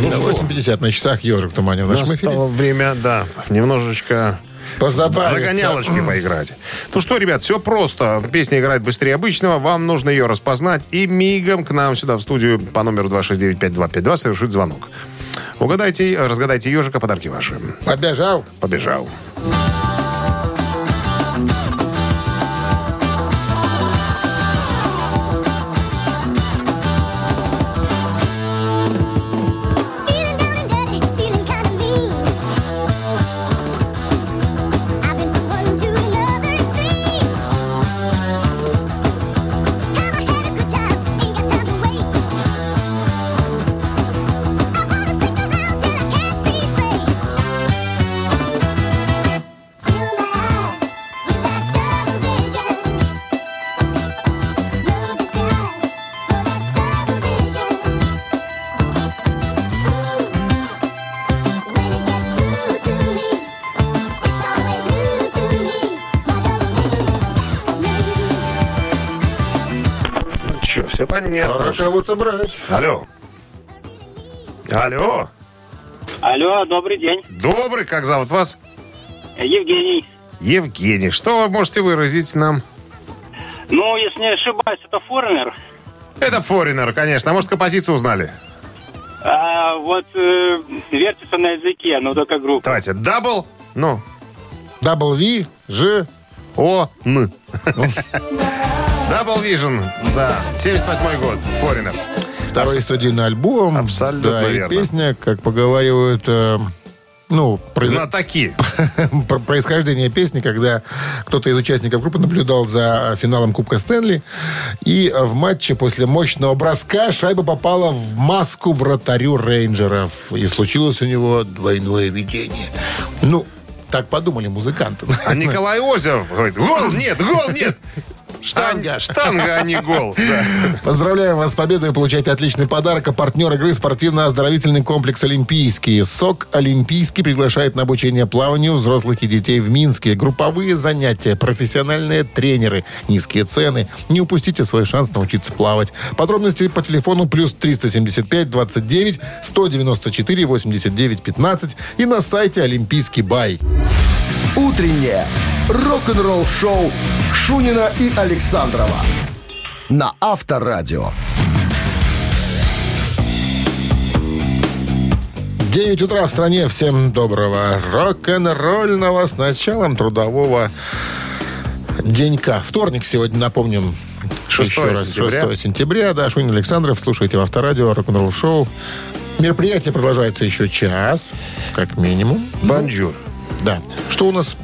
Ну, 8.50 на часах «Ежик в тумане» в нашем эфире. Настало время, да, немножечко Позабавиться. Загонялочки поиграть. Ну что, ребят, все просто. Песня играет быстрее обычного. Вам нужно ее распознать и мигом к нам сюда в студию по номеру 269-5252 совершить звонок. Угадайте, разгадайте ежика, подарки ваши. Побежал. Побежал. Feeling все понятно. Пора кого-то брать. Алло. Алло. Алло, добрый день. Добрый, как зовут вас? Евгений. Евгений. Что вы можете выразить нам? Ну, если не ошибаюсь, это форнер. Это Форинер, конечно. А может, композицию узнали? А вот э, вертится на языке, но только группа. Давайте. Дабл. Ну, Double V, Ж. О, Н. Double Vision, да. 78 год. Форинер. Второй студийный альбом. Абсолютно да, и верно. песня, как поговаривают, э, ну, произ- Знатоки. про происхождение песни, когда кто-то из участников группы наблюдал за финалом Кубка Стэнли, и э, в матче после мощного броска шайба попала в маску вратарю рейнджеров, и случилось у него двойное видение. Ну, так подумали музыканты. А Николай Озеров говорит, гол нет, гол нет. Штанга. Штанга, а не гол. Поздравляем вас с победой. Вы получаете отличный подарок. А партнер игры спортивно-оздоровительный комплекс «Олимпийский». СОК «Олимпийский» приглашает на обучение плаванию взрослых и детей в Минске. Групповые занятия, профессиональные тренеры, низкие цены. Не упустите свой шанс научиться плавать. Подробности по телефону плюс 375 29 194 89 15 и на сайте «Олимпийский бай». Утреннее рок-н-ролл-шоу Шунина и Александрова на Авторадио. 9 утра в стране. Всем доброго рок-н-ролльного с началом трудового денька. Вторник сегодня, напомним, 6 еще раз, сентября. 6 сентября. Да, Шунин Александров. Слушайте в Авторадио рок-н-ролл шоу. Мероприятие продолжается еще час, как минимум. Бонжур. Да. Что у нас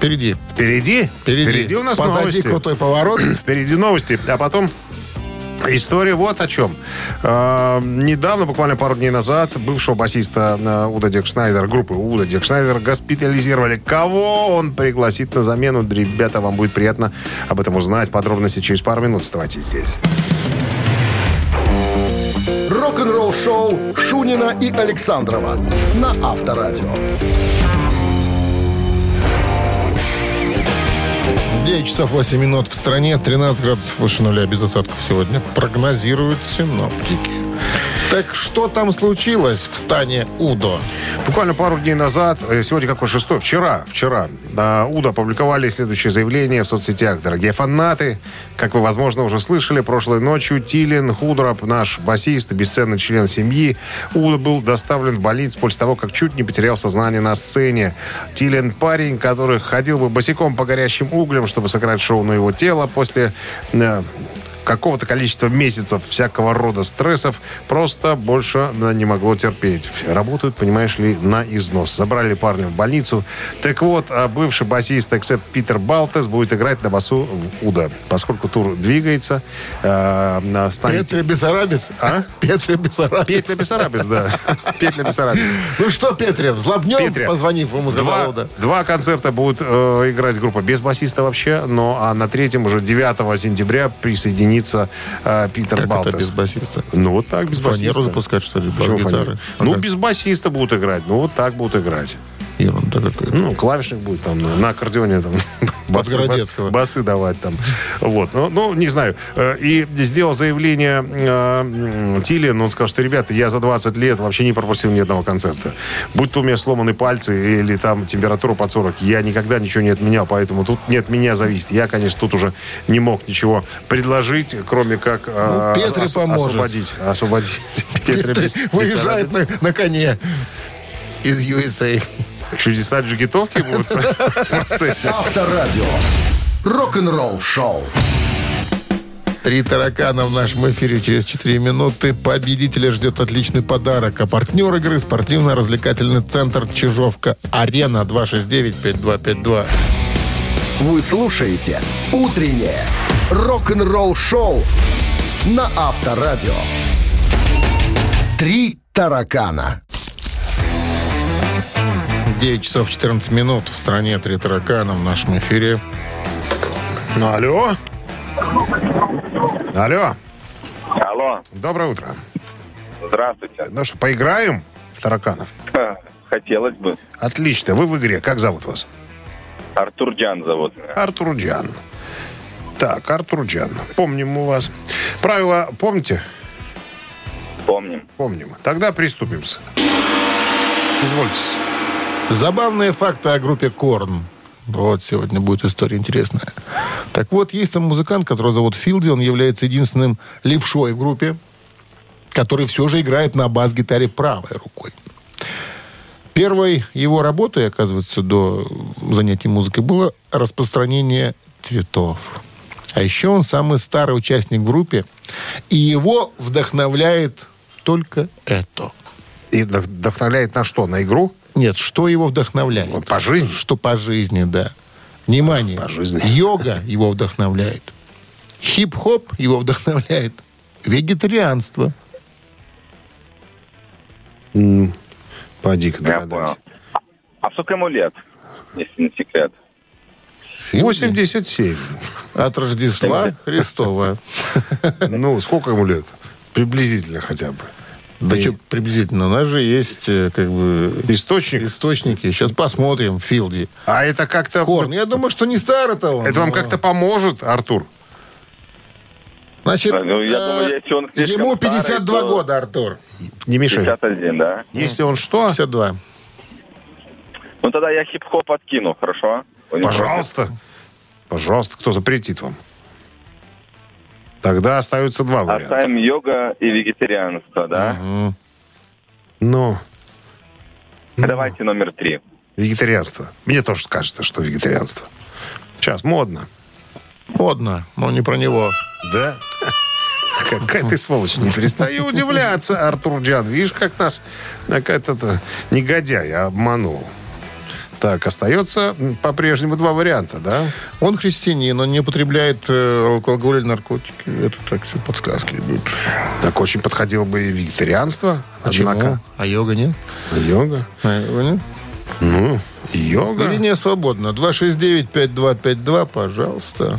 впереди? Впереди? Впереди, у нас Позади новости. крутой поворот. Впереди новости, а потом История вот о чем. Э, недавно, буквально пару дней назад, бывшего басиста э, Удо Диркшнайдер, группы Уда Декшнайдер, госпитализировали. Кого он пригласит на замену? Ребята, вам будет приятно об этом узнать. Подробности через пару минут. Оставайтесь здесь. Рок-н-ролл-шоу Шунина и Александрова на Авторадио. 9 часов 8 минут в стране, 13 градусов выше нуля без осадков сегодня прогнозируют синоптики. Так что там случилось в стане Удо? Буквально пару дней назад, э, сегодня какой шестой, вчера, вчера, УДА опубликовали следующее заявление в соцсетях. Дорогие фанаты, как вы, возможно, уже слышали, прошлой ночью Тилин Худроп, наш басист, бесценный член семьи, Уда был доставлен в больницу после того, как чуть не потерял сознание на сцене. Тилин парень, который ходил бы босиком по горящим углям, чтобы сыграть шоу на его тело после э, какого-то количества месяцев всякого рода стрессов просто больше она не могло терпеть. Работают, понимаешь ли, на износ. Забрали парня в больницу. Так вот, а бывший басист Эксеп Питер Балтес будет играть на басу в Уда. Поскольку тур двигается, э, станет... Петля Бессарабец? А? Петля Бессарабец. Петля Бессарабец, да. Петля Бессарабец. Ну что, Петре, взлобнем, Петре. позвонив ему, сказал, Два, да. два концерта будут э, играть группа без басиста вообще, но а на третьем уже 9 сентября присоединится э, Питер Как Балтес. это без басиста? Ну вот так, без Фанеру басиста. запускать, что ли, Почему? А Ну, как? без басиста будут играть. Ну, вот так будут играть. Ерунда какая-то. Ну, клавишник будет там на, на аккордеоне там басы, Подгородецкого. басы давать там. Вот. Ну, ну, не знаю. Э, И сделал заявление э, Тилин. Он сказал, что, ребята, я за 20 лет вообще не пропустил ни одного концерта. Будь то у меня сломаны пальцы или там температура под 40, я никогда ничего не отменял, поэтому тут не от меня зависит. Я, конечно, тут уже не мог ничего предложить, кроме как э, Ну, ос- поможет. освободить. Освободить. Петре без- Выезжает без- на, на коне из USA. Чудеса джигитовки будут в процессе. Авторадио. Рок-н-ролл шоу. Три таракана в нашем эфире через 4 минуты. Победителя ждет отличный подарок. А партнер игры спортивно-развлекательный центр Чижовка-Арена 269-5252. Вы слушаете «Утреннее рок-н-ролл-шоу» на Авторадио. Три таракана. 9 часов 14 минут. В стране три таракана в нашем эфире. Ну, алло. Алло. Алло, Доброе утро. здравствуйте. Ну что, поиграем в тараканов? Хотелось бы. Отлично. Вы в игре. Как зовут вас? Артур Джан зовут. меня. Артур Джан. Так, Артур Джан. Помним мы вас. Правила помните? Помним. Помним. Тогда приступим. Извольте. Забавные факты о группе Корн. Вот сегодня будет история интересная. Так вот, есть там музыкант, которого зовут Филди. Он является единственным левшой в группе, который все же играет на бас-гитаре правой рукой. Первой его работой, оказывается, до занятий музыкой было распространение цветов. А еще он самый старый участник в группе, и его вдохновляет только это. И вдох- вдохновляет на что? На игру? Нет, что его вдохновляет? Вот по жизни? Что по жизни, да. Внимание. По жизни. Йога его вдохновляет. Хип-хоп его вдохновляет. Вегетарианство. Поди-ка Я догадайся. А сколько ему лет, если не секрет? 87. От Рождества Христова. Ну, сколько ему лет? Приблизительно хотя бы. Да что, приблизительно. У нас же есть э, как бы Источник. источники. Сейчас посмотрим, Филди. А это как-то... Корн. Я думаю, что не старый-то он. Это вам но- как-то поможет, Артур? Значит, Ну, я э, думаю, если он ему старый, 52 то- года, Артур. Не мешай. 51, да? Если он что? 52. Ну тогда я хип-хоп откину, хорошо? Пожалуйста. Пожалуйста, кто запретит вам? Тогда остаются два варианта. Оставим йога и вегетарианство, да? Мгм. Но Давайте номер три. вегетарианство. Мне тоже кажется, что вегетарианство. Сейчас модно. Модно, но не про него. Да? Какая ты сволочь. Не перестаю удивляться, Артур Джан. Видишь, как нас какая-то негодяй обманул. Так, остается по-прежнему два варианта, да? Он христианин, он не употребляет э, алкоголь или наркотики. Это так все подсказки идут. Так очень подходило бы и вегетарианство. Почему? Однако, А йога нет? йога. А йога нет? Ну, йога. Линия свободна. 269-5252, пожалуйста.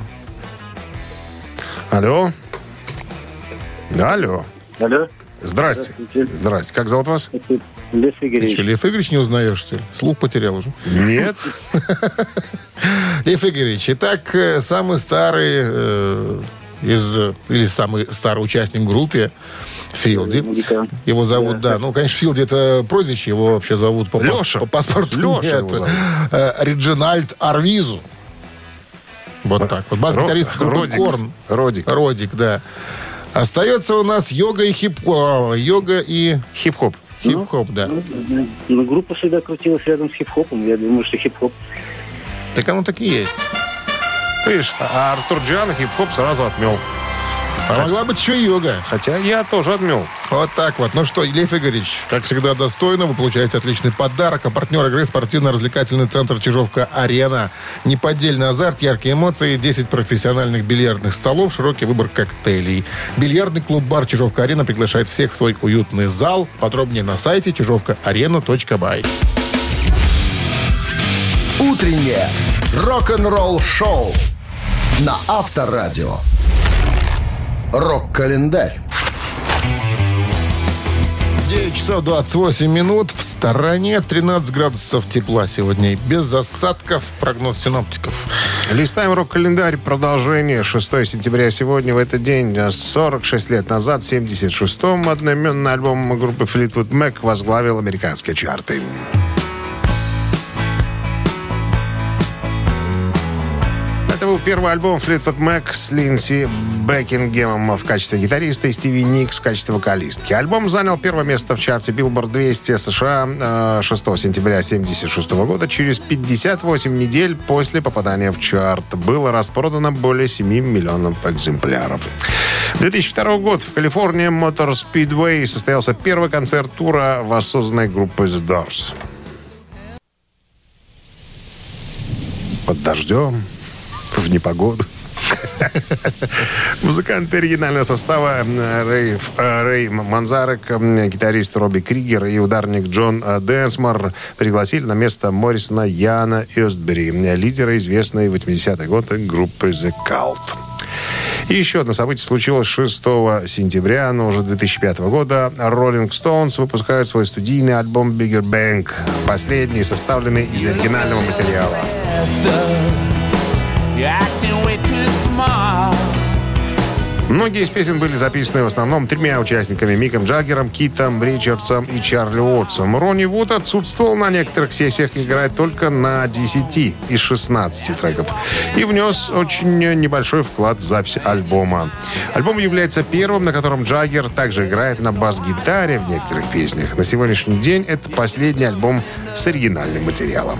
Алло. Алло. Алло, Здрасте. Здрасте. Как зовут вас? Лев Ты Игоревич. что, Лев Игоревич не узнаешь, что ли? Слух потерял уже. Нет. Лев Игоревич, итак, э, самый старый э, из, э, или самый старый участник в группе Филди. Музыкант. Его зовут, да. Ну, конечно, Филди это прозвище, его вообще зовут по, Леша. по паспорту. Леша нет. его зовут. Э, Реджинальд Арвизу. Вот так вот. Бас-гитарист группы Родик. Korn. Родик. Родик, да. Остается у нас йога и хип о, йога и Хип-хоп. Хип-хоп, да. Ну, группа всегда крутилась рядом с хип-хопом. Я думаю, что хип-хоп. Так оно так и есть. Видишь, а Артур Джан хип-хоп сразу отмел. А могла быть еще йога. Хотя я тоже отмел. Вот так вот. Ну что, Лев Игоревич, как всегда достойно, вы получаете отличный подарок. А партнер игры спортивно-развлекательный центр Чижовка-Арена. Неподдельный азарт, яркие эмоции, 10 профессиональных бильярдных столов, широкий выбор коктейлей. Бильярдный клуб-бар Чижовка-Арена приглашает всех в свой уютный зал. Подробнее на сайте чижовкаарена.бай. Утреннее рок-н-ролл-шоу на Авторадио. Рок-календарь. 9 часов 28 минут. В стороне 13 градусов тепла сегодня. Без осадков. Прогноз синоптиков. Листаем рок-календарь. Продолжение. 6 сентября сегодня, в этот день, 46 лет назад, в 76-м, одноименный альбом группы Fleetwood Mac возглавил американские чарты. Был первый альбом Fleetwood Mac с Линси Бекингемом в качестве гитариста и Стиви Никс в качестве вокалистки. Альбом занял первое место в чарте Billboard 200 США э, 6 сентября 1976 года. Через 58 недель после попадания в чарт было распродано более 7 миллионов экземпляров. 2002 год в California Motor Speedway состоялся первый концерт тура воссозданной группы The Doors. Под дождем, в непогоду. Музыканты оригинального состава э, Рэй, э, Рэй Манзарек, гитарист Робби Кригер и ударник Джон э, Дэнсмор пригласили на место Моррисона Яна Эстбери, лидера известной в 80-е годы группы The Cult. И еще одно событие случилось 6 сентября, но уже 2005 года. Rolling Stones выпускают свой студийный альбом Bigger Bang. Последний, составленный из оригинального материала. Многие из песен были записаны в основном тремя участниками Миком Джаггером, Китом Ричардсом и Чарли Уотсом. Ронни Вуд отсутствовал на некоторых сессиях, играет только на 10 из 16 треков. И внес очень небольшой вклад в запись альбома. Альбом является первым, на котором Джаггер также играет на бас-гитаре в некоторых песнях. На сегодняшний день это последний альбом с оригинальным материалом.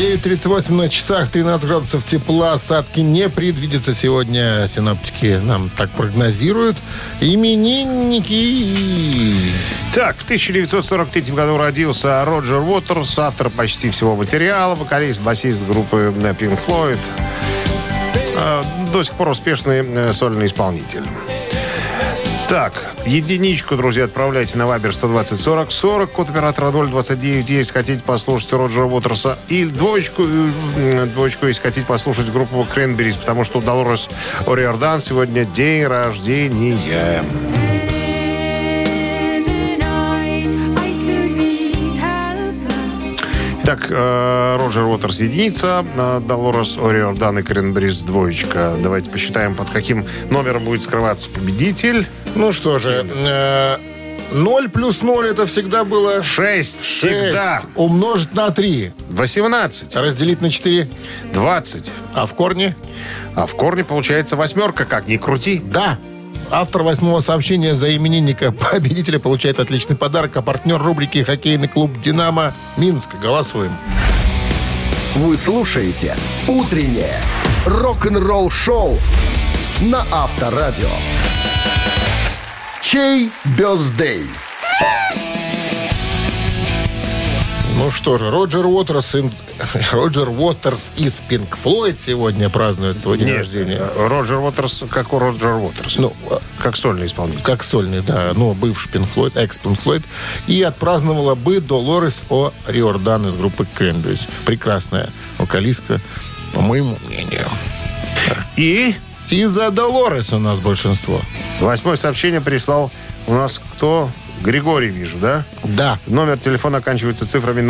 9.38 на часах, 13 градусов тепла. Осадки не предвидится сегодня. Синоптики нам так прогнозируют. Именинники. Так, в 1943 году родился Роджер Уотерс, автор почти всего материала, вокалист, басист группы Pink Floyd. Э, До сих пор успешный э, сольный исполнитель. Так, единичку, друзья, отправляйте на Вайбер 120 40 40, код оператора 029, если хотите послушать Роджера Уотерса. И двоечку, э, двоечку, если хотите послушать группу Кренберис, потому что у Долорес Ориордан сегодня день рождения. Итак, э, Роджер Уотерс единица, э, Долорес Ориордан и Кренберис двоечка. Давайте посчитаем, под каким номером будет скрываться победитель. Ну что же, э, 0 плюс 0 это всегда было 6 6. всегда. Умножить на 3. 18, Разделить на 4. 20. А в корне? А в корне получается восьмерка, как ни крути. Да. Автор восьмого сообщения за именинника победителя получает отличный подарок, а партнер рубрики «Хоккейный клуб «Динамо» Минск». Голосуем. Вы слушаете «Утреннее рок-н-ролл-шоу» на Авторадио. Чей бездей? Ну что же, Роджер Уотерс, Роджер Уотерс из Пинк Флойд сегодня празднует свой день рождения. э, Роджер Уотерс, как у Роджер Уотерс. Ну, а, как сольный исполнитель. как сольный, да, ну, бывший Пинк Флойд, экс Пинк Флойд. И отпраздновала бы Долорес О. Риордан из группы Кренберис. Прекрасная вокалистка, по моему мнению. И И за Долорес у нас большинство. восьмое сообщение прислал у нас кто? Григорий, вижу, да? Да. Номер телефона оканчивается цифрами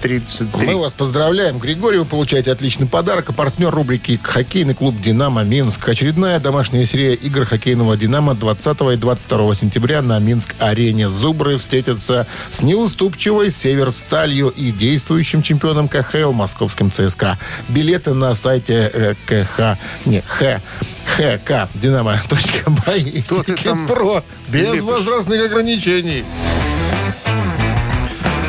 033. Мы вас поздравляем, Григорий. Вы получаете отличный подарок. А партнер рубрики «Хоккейный клуб «Динамо» Минск». Очередная домашняя серия игр хоккейного «Динамо» 20 и 22 сентября на Минск-арене. Зубры встретятся с неуступчивой «Северсталью» и действующим чемпионом КХЛ московским ЦСКА. Билеты на сайте э, КХ, не, Х, ХК Динамо.бай. Про. Без лепишь? возрастных ограничений.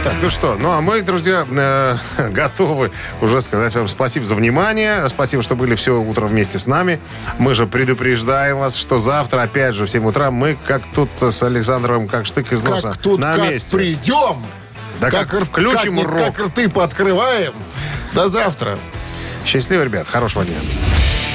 Так, ну что, ну а мы, друзья, э, готовы уже сказать вам спасибо за внимание. Спасибо, что были все утро вместе с нами. Мы же предупреждаем вас, что завтра, опять же, в 7 утра мы, как тут с Александровым, как штык из носа, Как тут, на как месте. придем. Да как р- включим как, рок. Как рты пооткрываем. До завтра. Счастливо, ребят, хорошего дня.